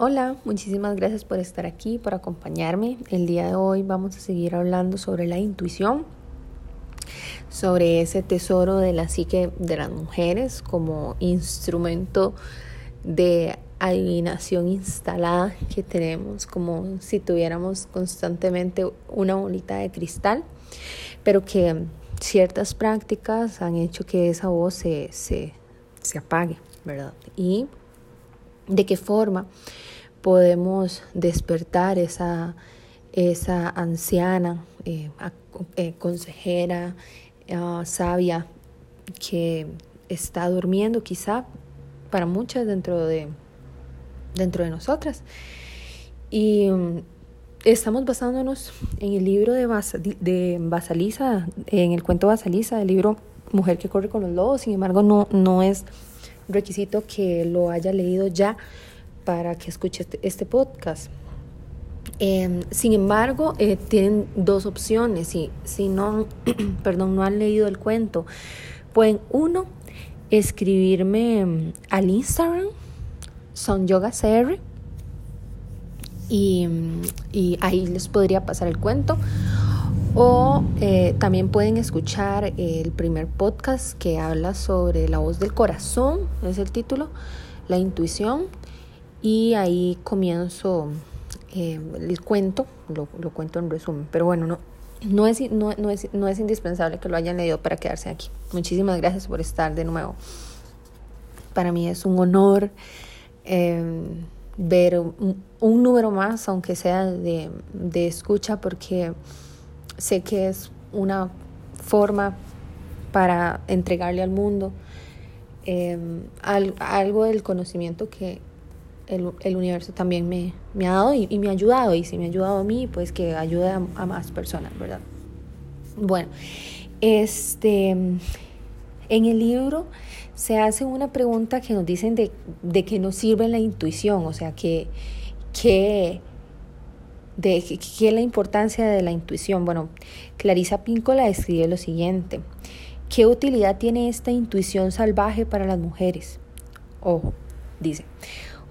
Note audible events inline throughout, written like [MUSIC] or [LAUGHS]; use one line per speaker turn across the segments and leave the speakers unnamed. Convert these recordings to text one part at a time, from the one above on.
Hola, muchísimas gracias por estar aquí, por acompañarme. El día de hoy vamos a seguir hablando sobre la intuición, sobre ese tesoro de la psique de las mujeres como instrumento de adivinación instalada que tenemos, como si tuviéramos constantemente una bolita de cristal, pero que ciertas prácticas han hecho que esa voz se, se, se apague, ¿verdad? Y de qué forma podemos despertar esa, esa anciana, eh, eh, consejera, ah, sabia, que está durmiendo quizá para muchas dentro de, dentro de nosotras. Y mm, estamos basándonos en el libro de, de Basalisa, en el cuento Basalisa, del libro Mujer que corre con los lobos. Sin embargo, no, no es requisito que lo haya leído ya para que escuche este, este podcast. Em, sin embargo, eh, tienen dos opciones. Si, si no, [CLEARS THROAT] perdón, no han leído el cuento, pueden uno escribirme em, al Instagram, son yoga y, em, y ahí les podría pasar el cuento. O eh, también pueden escuchar el primer podcast que habla sobre la voz del corazón, es el título, la intuición. Y ahí comienzo eh, el cuento, lo, cuento en resumen. Pero bueno, no, no, es, no, es, no es indispensable que lo hayan leído para quedarse aquí. Muchísimas gracias por estar de nuevo. Para mí es un honor em, ver un, un, número más, aunque sea de, de escucha, porque sé que es una forma para entregarle al mundo em, algo del conocimiento que el, universo también me, me ha dado y, me ha ayudado. Y si me ha ayudado a mí, pues que ayude a, más personas, ¿verdad? Bueno, este, en el libro se hace una pregunta que nos dicen de, de que nos sirve la intuición, o sea, que, que de qué es la importancia de la intuición. Bueno, Clarisa Píncola escribe lo siguiente. ¿Qué utilidad tiene esta intuición salvaje para las mujeres? Ojo, dice,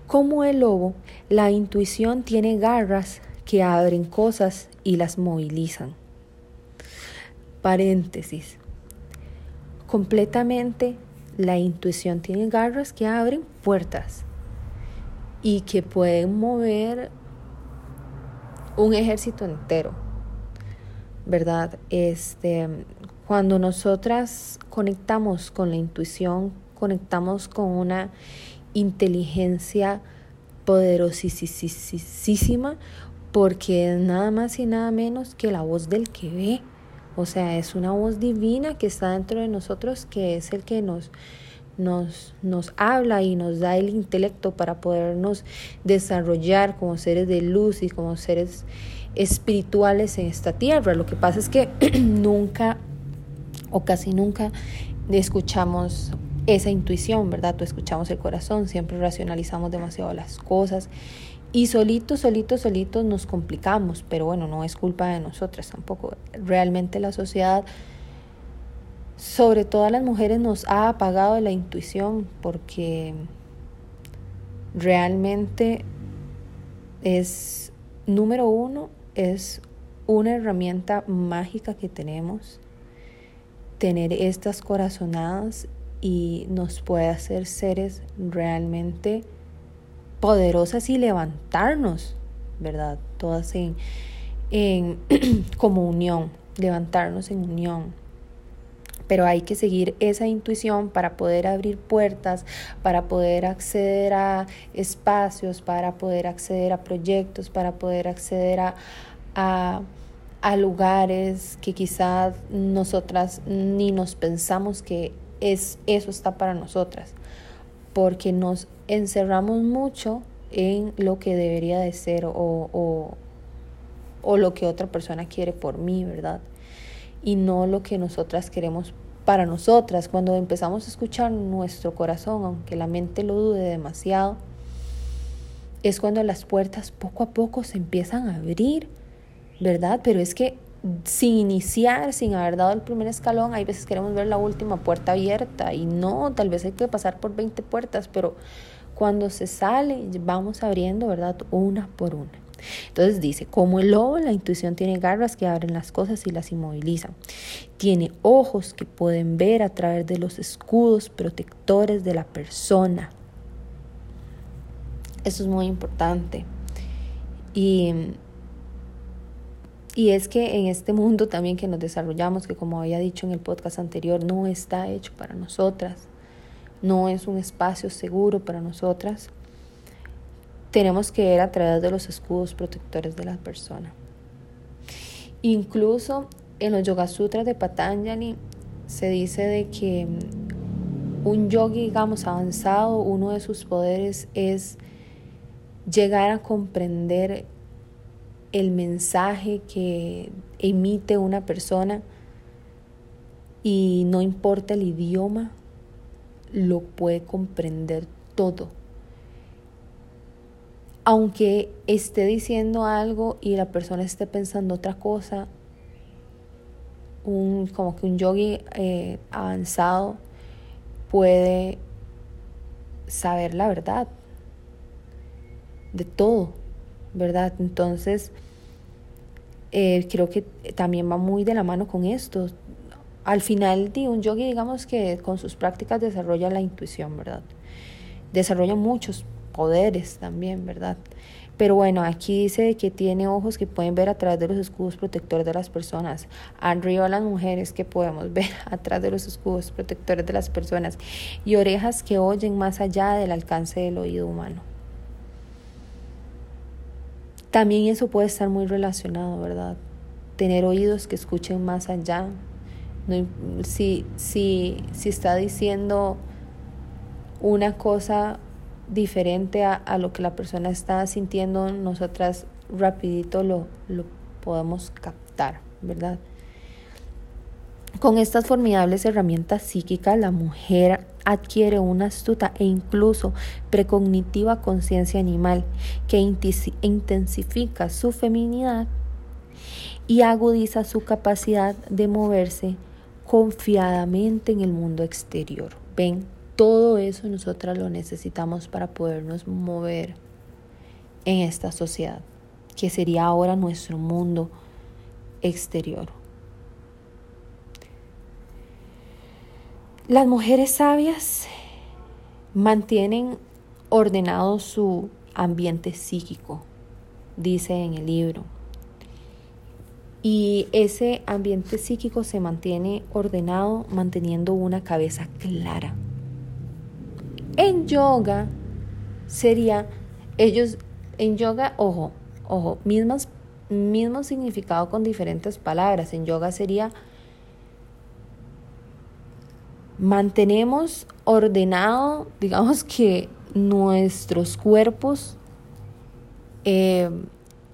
como el lobo, la intuición tiene garras que abren cosas y las movilizan. Paréntesis. Completamente la intuición tiene garras que abren puertas y que pueden mover un ejército entero, ¿verdad? Este, cuando nosotras conectamos con la intuición, conectamos con una inteligencia poderosísima, porque es nada más y nada menos que la voz del que ve. O sea, es una voz divina que está dentro de nosotros, que es el que nos, nos, nos habla y nos da el intelecto para podernos desarrollar como seres de luz y como seres espirituales en esta tierra. Lo que pasa es que [CLEARS THROAT] nunca o casi nunca escuchamos esa intuición, ¿verdad? Tú escuchamos el corazón, siempre racionalizamos demasiado las cosas y solitos, solitos, solitos nos complicamos, pero bueno, no es culpa de nosotras tampoco. Realmente la sociedad sobre todo a las mujeres nos ha apagado la intuición porque realmente es, número uno, es una herramienta mágica que tenemos, tener estas corazonadas y nos puede hacer seres realmente poderosas y levantarnos, ¿verdad? Todas en, en [CLEARS THROAT] como unión, levantarnos en unión pero hay que seguir esa intuición para poder abrir puertas, para poder acceder a espacios, para poder acceder a proyectos, para poder acceder a, a, lugares que quizás nosotras ni nos pensamos que es, eso está para nosotras, porque nos encerramos mucho en lo que debería de ser o, o, o lo que otra persona quiere por mí, ¿verdad? Y no lo que nosotras queremos para nosotras. Cuando empezamos a escuchar nuestro corazón, aunque la mente lo dude demasiado, es cuando las puertas poco a poco se empiezan a abrir, ¿verdad? Pero es que sin iniciar, sin haber dado el primer escalón, hay veces queremos ver la última puerta abierta y no, tal vez hay que pasar por 20 puertas, pero cuando se sale, vamos abriendo, ¿verdad? Una por una. Entonces dice, como el lobo, la intuición tiene garras que abren las cosas y las inmovilizan. Tiene ojos que pueden ver a través de los escudos protectores de la persona. Eso es muy importante. Y, y es que en este mundo también que nos desarrollamos, que como había dicho en el podcast anterior, no está hecho para nosotras, no es un espacio seguro para nosotras tenemos que ver a través de los escudos protectores de la persona. Incluso en los Yoga Sutras de Patanjali se dice de que mm, un yogi, digamos, avanzado, uno de sus poderes es llegar a comprender el mensaje que emite una persona y no importa el idioma, lo puede comprender todo aunque esté diciendo algo y la persona esté pensando otra cosa, un, como que un yogi eh, avanzado puede saber la verdad de todo, ¿verdad? Entonces, eh, creo que también va muy de la mano con esto. Al final, un yogi, digamos que con sus prácticas desarrolla la intuición, ¿verdad? Desarrolla muchos poderes también, ¿verdad? Pero bueno, aquí dice que tiene ojos que pueden ver a través de los escudos protectores de las personas. Arriba las mujeres que podemos [LAUGHS] ver atrás de los escudos protectores de las personas. Y orejas que oyen más allá del alcance del oído humano. También eso puede estar muy relacionado, ¿verdad? Tener oídos que escuchen más allá. si, si, si está diciendo una cosa diferente a, lo que la persona está sintiendo, nosotras rapidito lo, lo podemos captar, ¿verdad? Con estas formidables herramientas psíquicas, la mujer adquiere una astuta e incluso precognitiva conciencia animal que intensifica su feminidad y agudiza su capacidad de moverse confiadamente en el mundo exterior. Ven, todo eso nosotras lo necesitamos para podernos mover en esta sociedad, que sería ahora nuestro mundo exterior. Las mujeres sabias mantienen ordenado su ambiente psíquico, dice en el libro. Y ese ambiente psíquico se mantiene ordenado manteniendo una cabeza clara en yoga sería, ellos, en yoga, ojo, ojo, mismas, mismo significado con diferentes palabras. En yoga sería, mantenemos ordenado, [LAUGHS] digamos que nuestros cuerpos, eh,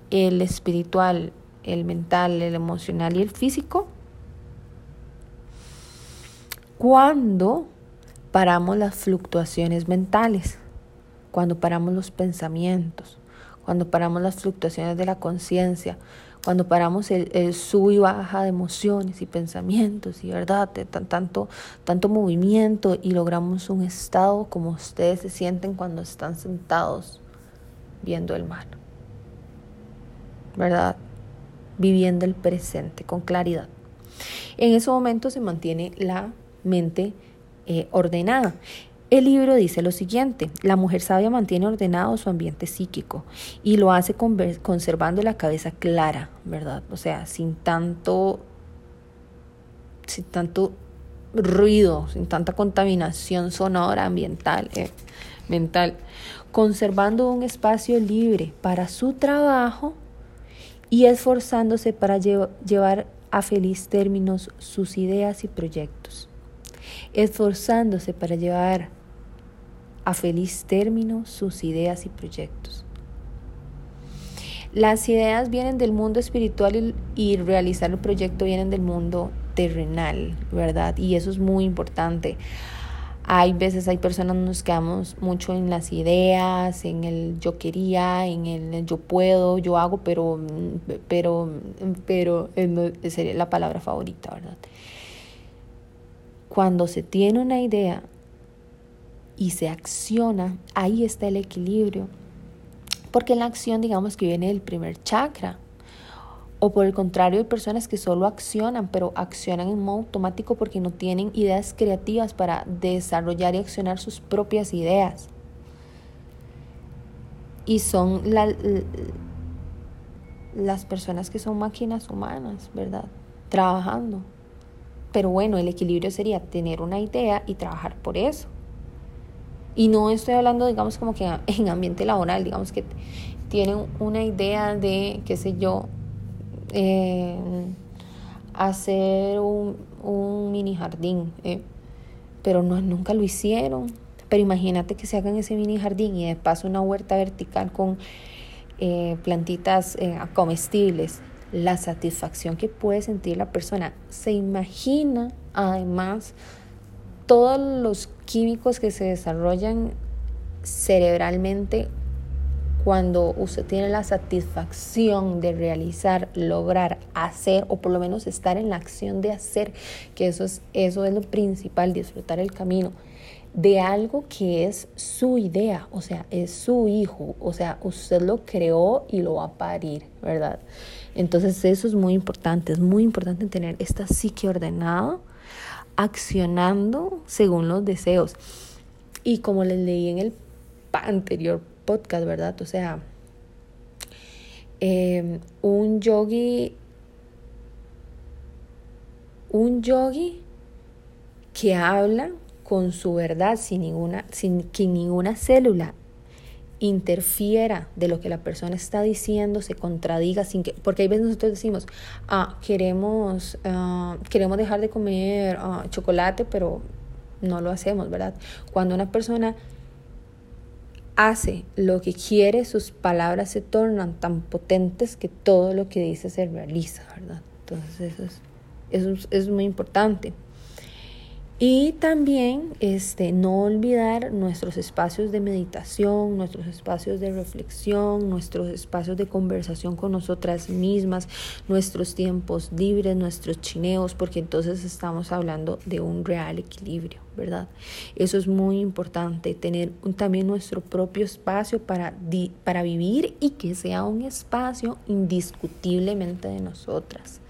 el espiritual, el mental, el emocional y el físico, cuando paramos las fluctuaciones mentales, cuando paramos los pensamientos, cuando paramos las fluctuaciones de la conciencia, cuando paramos el, sub y baja de emociones y pensamientos y verdad, tanto, tanto movimiento y logramos un estado como ustedes se sienten cuando están sentados viendo el mar. ¿Verdad? Viviendo el presente con claridad. En ese momento se mantiene la mente eh, ordenada. El libro dice lo siguiente, la mujer sabia mantiene ordenado su ambiente psíquico y lo hace conservando la cabeza clara, ¿verdad? O sea, sin tanto, sin tanto ruido, sin tanta contaminación sonora, ambiental, eh, mental, conservando un espacio libre para su trabajo y esforzándose para llevar a feliz términos sus ideas y proyectos esforzándose para llevar a feliz término sus ideas y proyectos. Las ideas vienen del mundo espiritual y, realizar el proyecto vienen del mundo terrenal, ¿verdad? Y eso es muy importante. Hay veces, hay personas nos quedamos mucho en las ideas, en el yo quería, en el yo puedo, yo hago, pero, pero, pero, eh, sería la palabra favorita, ¿verdad? Cuando se tiene una idea y se acciona, ahí está el equilibrio. Porque la acción, digamos que viene del primer chakra. O por el contrario, hay personas que solo accionan, pero accionan en modo automático porque no tienen ideas creativas para desarrollar y accionar sus propias ideas. Y son las personas que son máquinas humanas, ¿verdad? Trabajando. Pero bueno, el equilibrio sería tener una idea y trabajar por eso. Y no estoy hablando, digamos, como que [LAUGHS] en ambiente laboral, digamos que tienen una idea de, qué sé yo, eh, hacer un, un, mini jardín, eh, pero no, nunca lo hicieron. Pero imagínate que se hagan ese mini jardín y de paso una huerta vertical con eh, plantitas comestibles la satisfacción que puede sentir la persona. Se imagina además todos los químicos que se desarrollan cerebralmente cuando usted tiene la satisfacción de realizar, lograr, hacer o por lo menos estar en la acción de hacer, que eso es, eso es lo principal, disfrutar el camino de algo que es su idea, o sea, es su hijo, o sea, usted lo creó y lo va a parir, ¿verdad? Entonces eso es muy importante, es muy importante tener esta psique ordenada, accionando según los deseos. Y como les leí en el anterior podcast, ¿verdad? O sea, em, un yogi, un yogi que habla con su verdad sin ninguna, sin que ninguna célula interfiera de lo que la persona está diciendo, se contradiga sin que, porque hay veces nosotros decimos, ah, queremos, ah, queremos dejar de comer ah, chocolate, pero no lo hacemos, ¿verdad? Cuando una persona hace lo que quiere, sus palabras se tornan tan potentes que todo lo que dice se realiza, ¿verdad? Entonces eso es, eso es, es muy importante. Y también este, no olvidar nuestros espacios de meditación, nuestros espacios de reflexión, nuestros espacios de conversación con nosotras mismas, nuestros tiempos libres, nuestros chineos, porque entonces estamos hablando de un real equilibrio, ¿verdad? Eso es muy importante, tener también nuestro propio espacio para, para vivir y que sea un espacio indiscutiblemente de nosotras.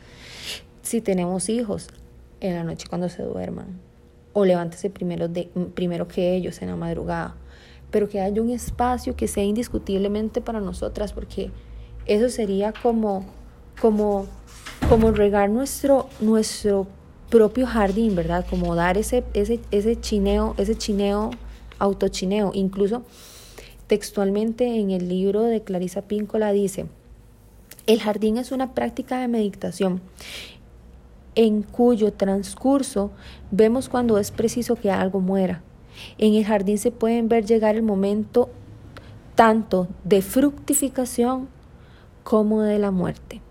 Si tenemos hijos, en la noche cuando se duerman o levántese primero, de, primero que ellos en la madrugada, pero que haya un espacio que sea indiscutiblemente para nosotras, porque eso sería como, como, como regar nuestro, nuestro propio jardín, ¿verdad? Como dar ese, ese, ese chineo, ese chineo, autochineo. Incluso textualmente en el libro de Clarisa Píncola dice, el jardín es una práctica de meditación en cuyo transcurso vemos cuando es preciso que algo muera. En el jardín se pueden ver llegar el momento tanto de fructificación como de la muerte.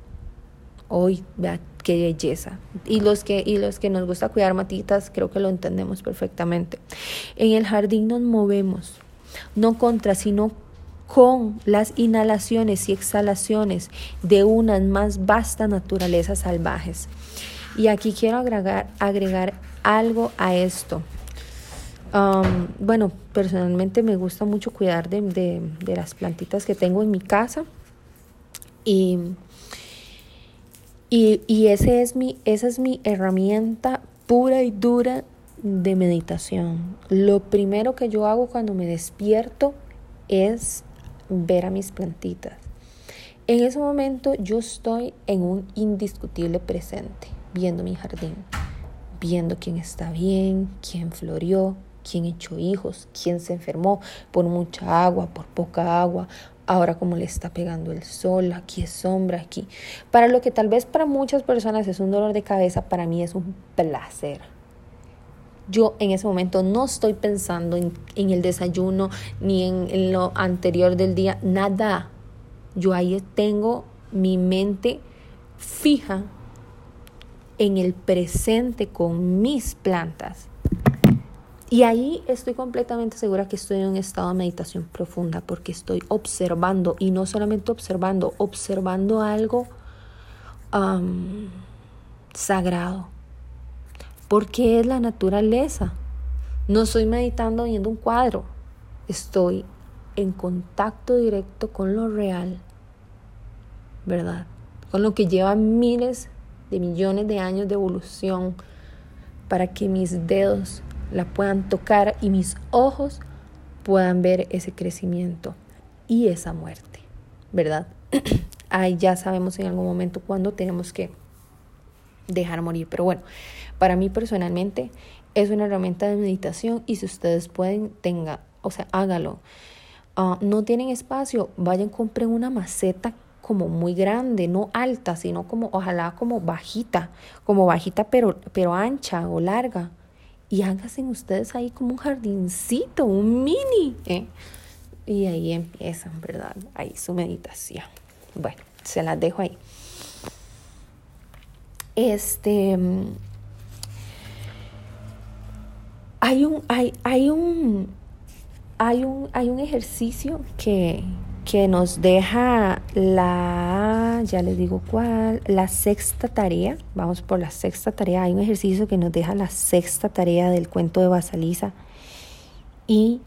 Hoy, vea qué belleza. Y los que, y los que nos gusta cuidar matitas, creo que lo entendemos perfectamente. En el jardín nos movemos, no contra, sino con las inhalaciones y exhalaciones de unas más vastas naturalezas salvajes. Y aquí quiero agregar, agregar algo a esto. Bueno, personalmente me gusta mucho cuidar de, las plantitas que tengo en mi casa. Y, y, ese es mi, esa es mi herramienta pura y dura de meditación. Lo primero que yo hago cuando me despierto es ver a mis plantitas. En ese momento yo estoy en un indiscutible presente viendo mi jardín, viendo quién está bien, quién floreó, quién echó hijos, quién se enfermó por mucha agua, por poca agua, ahora como le está pegando el sol, aquí es sombra, aquí. Para lo que tal vez para muchas personas es un dolor de cabeza, para mí es un placer. Yo en ese momento no estoy pensando en, el desayuno ni en lo anterior del día, nada. Yo ahí tengo mi mente fija en el presente con mis plantas. Y ahí estoy completamente segura que estoy en un estado de meditación profunda porque estoy observando y no solamente observando, observando algo sagrado. Porque es la naturaleza. No estoy meditando viendo un cuadro, estoy en contacto directo con lo real, ¿verdad? Con lo que lleva miles de millones de años de evolución para que mis dedos la puedan tocar y mis ojos puedan ver ese crecimiento y esa muerte, ¿verdad? [CLEARS THROAT] Ahí ya sabemos en algún momento cuándo tenemos que dejar morir. Pero bueno, para mí personalmente es una herramienta de meditación y si ustedes pueden, tenga, o sea, hágalo. Ah, no tienen espacio, vayan, compren una maceta como muy grande, no alta, sino como, ojalá como bajita, como bajita pero, pero ancha o larga. Y háganse ustedes ahí como un jardincito, un mini. ¿eh? Y ahí empiezan, ¿verdad? Ahí su meditación. Bueno, se las dejo ahí. Este. Hay un, hay, hay un, hay un, hay un ejercicio que, que nos deja la, ya les digo cuál, la sexta tarea. Vamos por la sexta tarea. Hay un ejercicio que nos deja la sexta tarea del cuento de Basaliza. Y,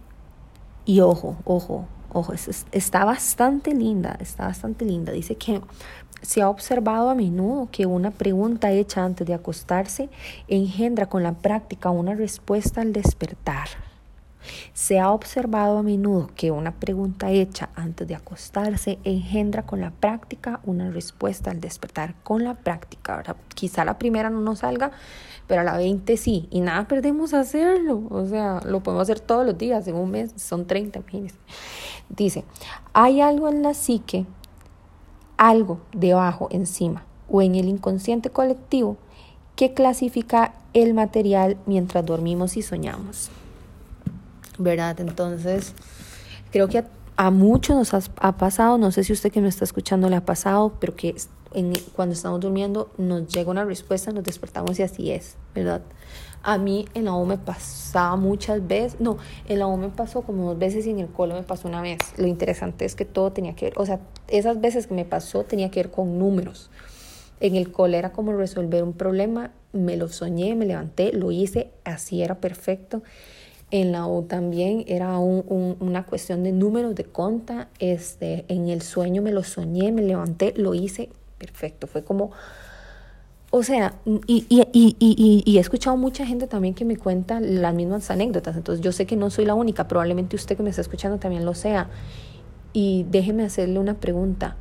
y ojo, ojo, ojo, está bastante linda, está bastante linda. Dice que se ha observado a menudo que una pregunta hecha antes de acostarse engendra con la práctica una respuesta al despertar. Se ha observado a menudo que una pregunta hecha antes de acostarse engendra con la práctica una respuesta al despertar. Con la práctica, quizá la primera no nos salga, pero a la 20 sí. Y nada perdemos hacerlo. O sea, lo podemos hacer todos los días. En un mes son 30, imagínense. Dice, hay algo en la psique, algo debajo, encima o en el inconsciente colectivo que clasifica el material mientras dormimos y soñamos. ¿Verdad? Entonces, creo que a, muchos nos ha, pasado, no sé si usted que me está escuchando le ha pasado, pero que cuando estamos durmiendo nos llega una respuesta, nos despertamos y así es, ¿verdad? A mí en la U me pasaba muchas veces, no, en la U me pasó como dos veces y en el cole me pasó una vez. Lo interesante es que todo tenía que ver, o sea, esas veces que me pasó tenía que ver con números. En el cole era como resolver un problema, me lo soñé, me levanté, lo hice, así era perfecto en la U también era una cuestión de números de conta. Este, en el sueño me lo soñé, me levanté, lo hice perfecto. Fue como, o sea, y, y, y, he escuchado mucha gente también que me cuenta las mismas anécdotas. Entonces yo sé que no soy la única, probablemente usted que me está escuchando también lo sea. Y déjeme hacerle una pregunta.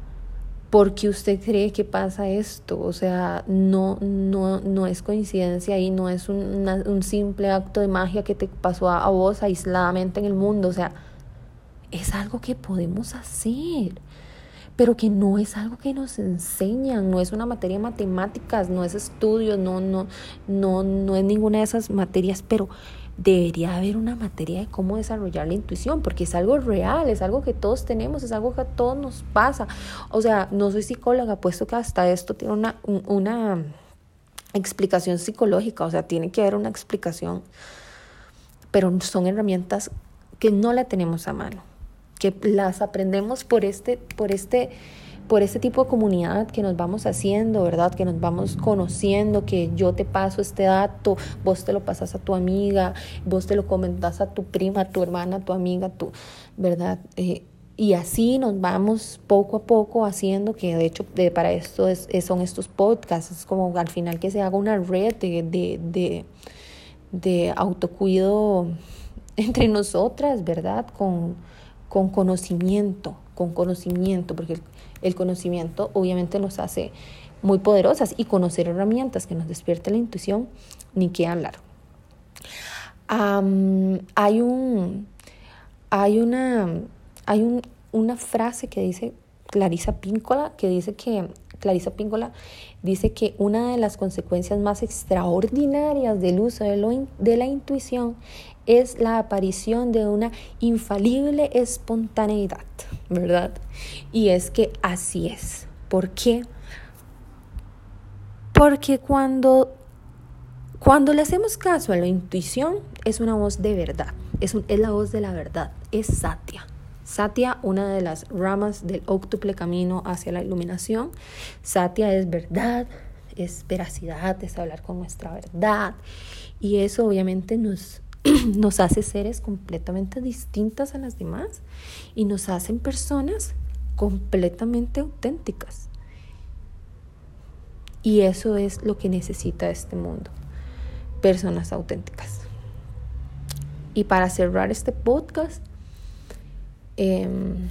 ¿Por qué usted cree que pasa esto? O sea, no, no, no es coincidencia y no es un simple acto de magia que te pasó a, vos aisladamente en el mundo. O sea, es algo que podemos hacer, pero que no es algo que nos enseñan, no es una materia de matemáticas, no es estudios, no, no, no, no es ninguna de esas materias, pero debería haber una materia de cómo desarrollar la intuición, porque es algo real, es algo que todos tenemos, es algo que a todos nos pasa. O sea, no soy psicóloga, puesto que hasta esto tiene una, una explicación psicológica, o sea, tiene que haber una explicación, pero son herramientas que no la tenemos a mano, que las aprendemos por este, por este por este tipo de comunidad que nos vamos haciendo, ¿verdad? Que nos vamos conociendo, que yo te paso este dato, vos te lo pasas a tu amiga, vos te lo comentas a tu prima, a tu hermana, a tu amiga, tu, ¿verdad? Eh, y así nos vamos poco a poco haciendo, que de hecho para esto es, son estos podcasts, es como al final que se haga una red de, de, de, de autocuido [LAUGHS] entre nosotras, ¿verdad? Con, con conocimiento, con conocimiento, porque el conocimiento obviamente nos hace muy poderosas y conocer herramientas que nos despierten la intuición, ni qué hablar. hay un, hay una, hay un, una frase que dice Clarisa Píncola, que dice que Clarisa Píncola dice que una de las consecuencias más extraordinarias del uso de, la intuición es la aparición de una infalible espontaneidad, ¿verdad? Y es que así es. ¿Por qué? Porque cuando, cuando le hacemos caso a la intuición, es una voz de verdad, es, es la voz de la verdad, es Satya. Satya, una de las ramas del octuple camino hacia la iluminación. Satya es verdad, es veracidad, es hablar con nuestra verdad. Y eso obviamente nos, [CLEARS THROAT] nos hace seres completamente distintas a las demás y nos hacen personas completamente auténticas. Y eso es lo que necesita este mundo, personas auténticas. Y para cerrar este podcast, em,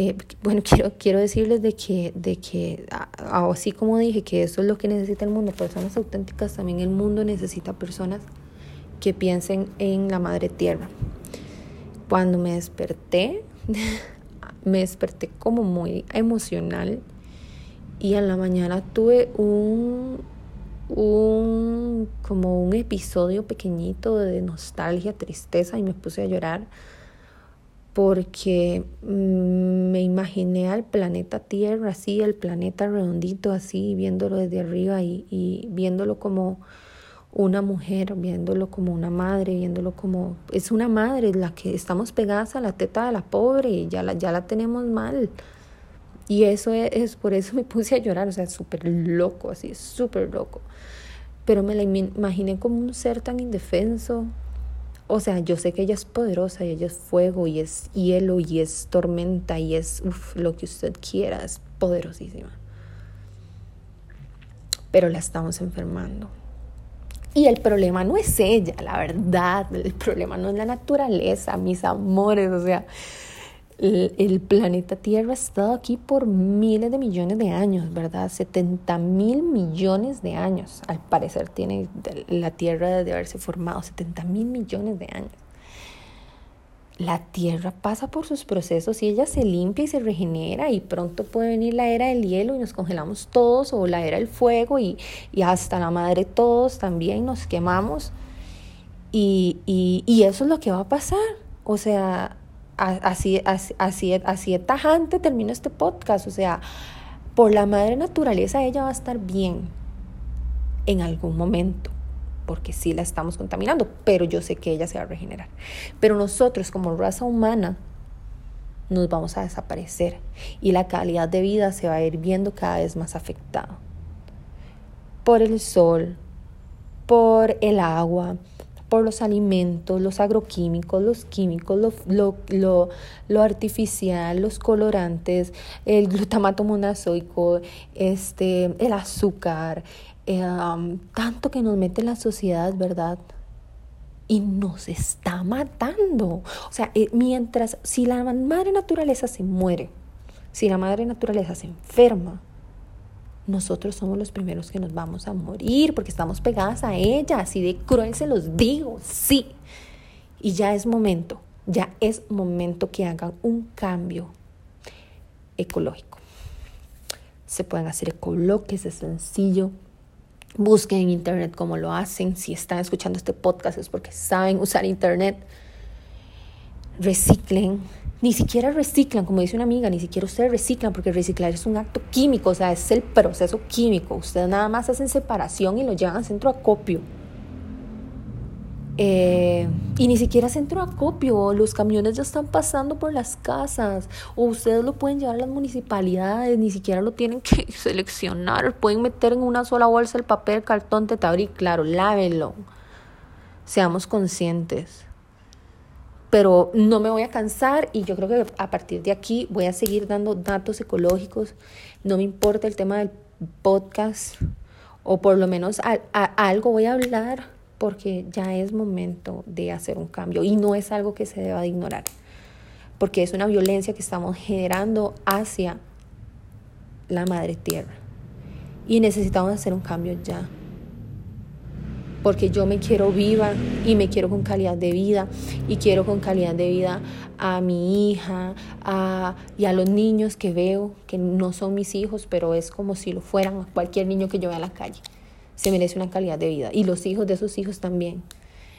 eh, bueno, [LAUGHS] quiero, quiero decirles de que, de que, así como dije que eso es lo que necesita el mundo, personas auténticas, también el mundo necesita personas que piensen en la madre tierra. Cuando me desperté, [LAUGHS] me desperté como muy emocional y en la mañana tuve un, un como un episodio pequeñito de nostalgia, tristeza y me puse a llorar porque mm, me imaginé al planeta Tierra así, el planeta redondito así, viéndolo desde arriba y, viéndolo como una mujer, viéndolo como una madre, viéndolo como es una madre la que estamos pegadas a la teta de la pobre y ya la, ya la tenemos mal. Y eso es, por eso me puse a llorar, o sea, súper loco, así, súper loco. Pero me la imaginé como un ser tan indefenso. O sea, yo sé que ella es poderosa y ella es fuego y es hielo y es tormenta y es lo que usted quiera, es poderosísima. Pero la estamos enfermando. Y el problema no es ella, la verdad, el problema no es la naturaleza, mis amores, o sea, el, planeta Tierra ha estado aquí por miles de millones de años, ¿verdad? 70 mil millones de años, al parecer tiene la Tierra de haberse formado, 70 mil millones de años la tierra pasa por sus procesos y ella se limpia y se regenera y pronto puede venir la era del hielo y nos congelamos todos o la era del fuego y, hasta la madre todos también nos quemamos y, y, eso es lo que va a pasar. O sea, así, así, así, así tajante termino este podcast. O sea, por la madre naturaleza ella va a estar bien en algún momento porque sí la estamos contaminando, pero yo sé que ella se va a regenerar. Pero nosotros como raza humana nos vamos a desaparecer y la calidad de vida se va a ir viendo cada vez más afectada por el sol, por el agua, por los alimentos, los agroquímicos, los químicos, lo, lo, lo, artificial, los colorantes, el glutamato monozoico, este, el azúcar, Em, tanto que nos mete la sociedad, ¿verdad? Y nos está matando. O sea, eh, mientras, si la madre naturaleza se muere, si la madre naturaleza se enferma, nosotros somos los primeros que nos vamos a morir porque estamos pegadas a ella, así de cruel se los digo, sí. Y ya es momento, ya es momento que hagan un cambio ecológico. Se pueden hacer ecoloques, es sencillo, Busquen en internet cómo lo hacen. Si están escuchando este podcast es porque saben usar internet. Reciclen. Ni siquiera reciclan, como dice una amiga, ni siquiera ustedes reciclan, porque reciclar es un acto químico, o sea, es el proceso químico. Ustedes nada más hacen separación y lo llevan al centro acopio. Eh, y ni siquiera centro acopio, los camiones ya están pasando por las casas, o ustedes lo pueden llevar a las municipalidades, ni siquiera lo tienen que [LAUGHS] seleccionar, pueden meter en una sola bolsa el papel, cartón, tetabrí, claro, lávenlo. Seamos conscientes. Pero no me voy a cansar y yo creo que a partir de aquí voy a seguir dando datos ecológicos. No me importa el tema del podcast, o por lo menos algo voy a hablar porque ya es momento de hacer un cambio y no es algo que se deba de ignorar, porque es una violencia que estamos generando hacia la madre tierra y necesitamos hacer un cambio ya. Porque yo me quiero viva y me quiero con calidad de vida y quiero con calidad de vida a mi hija a, y a los niños que veo, que no son mis hijos, pero es como si lo fueran cualquier niño que yo vea en la calle se merece una calidad de vida y los hijos de sus hijos también,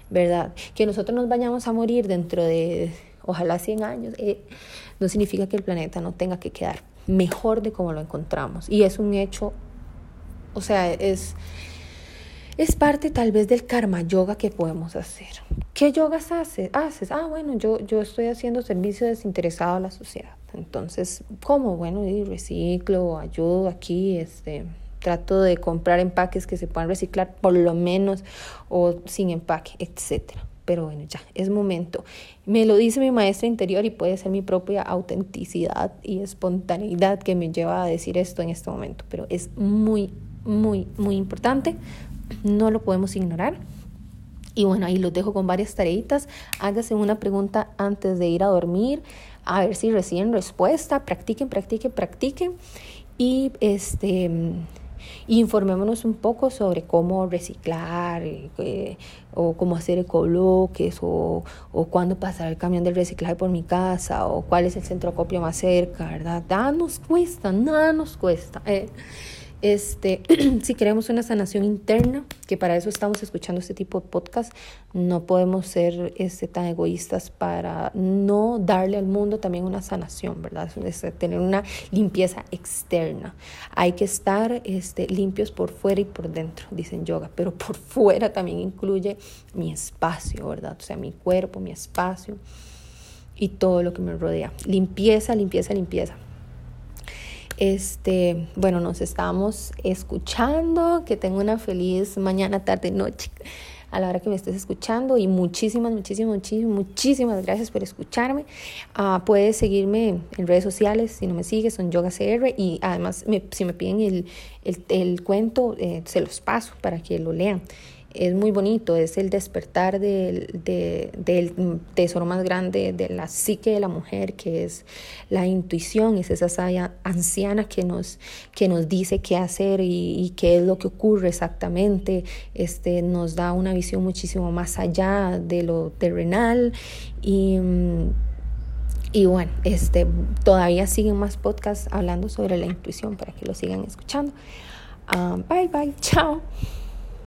¿verdad? Que nosotros nos vayamos a morir dentro de, ojalá 100 años, eh, no significa que el planeta no tenga que quedar mejor de como lo encontramos. Y es un hecho, o sea, es, es parte tal vez del karma yoga que podemos hacer. ¿Qué yogas haces? haces? Ah, bueno, yo, yo estoy haciendo servicio desinteresado a la sociedad. Entonces, ¿cómo? Bueno, reciclo, ayudo aquí, este, Trato de comprar empaques que se puedan reciclar por lo menos o sin empaque, etcétera. Pero bueno, ya es momento. Me lo dice mi maestra interior y puede ser mi propia autenticidad y espontaneidad que me lleva a decir esto en este momento. Pero es muy, muy, muy importante. No lo podemos ignorar. Y bueno, ahí los dejo con varias tareitas. Hágase una pregunta antes de ir a dormir, a ver si reciben respuesta. Practiquen, practiquen, practiquen. Y este informémonos un poco sobre cómo reciclar eh, o cómo hacer ecobloques o, o cuándo pasar el camión de reciclaje por mi casa o cuál es el centro copio más cerca, ¿verdad? Nada nos cuesta, nada nos cuesta. Eh. Este, [CLEARS THROAT] si queremos una sanación interna, que para eso estamos escuchando este tipo de podcast, no podemos ser este, tan egoístas para no darle al mundo también una sanación, ¿verdad? Es tener una limpieza externa. Hay que estar este, limpios por fuera y por dentro, dicen yoga, pero por [LAUGHS] fuera también incluye mi espacio, ¿verdad? O sea, mi cuerpo, mi espacio y todo lo que me rodea. Limpieza, limpieza, limpieza. Este, bueno, nos estamos escuchando. Que tenga una feliz mañana, tarde, noche a la hora que me estés escuchando y muchísimas, muchísimas, muchísimas, gracias por escucharme. Uh, puedes seguirme en redes sociales, si no me sigues, son Yoga CR y además si me piden el, el, el cuento, eh, se los paso para que lo lean es muy bonito, es el despertar del, del, tesoro más grande de la psique de la mujer, que es la intuición, es esa sabia anciana que nos, que nos dice qué hacer y, qué es lo que ocurre exactamente, este, nos da una visión muchísimo más allá de lo terrenal y... Y bueno, este, todavía siguen más podcasts hablando sobre la intuición para que lo sigan escuchando. Ah, bye, bye, chao.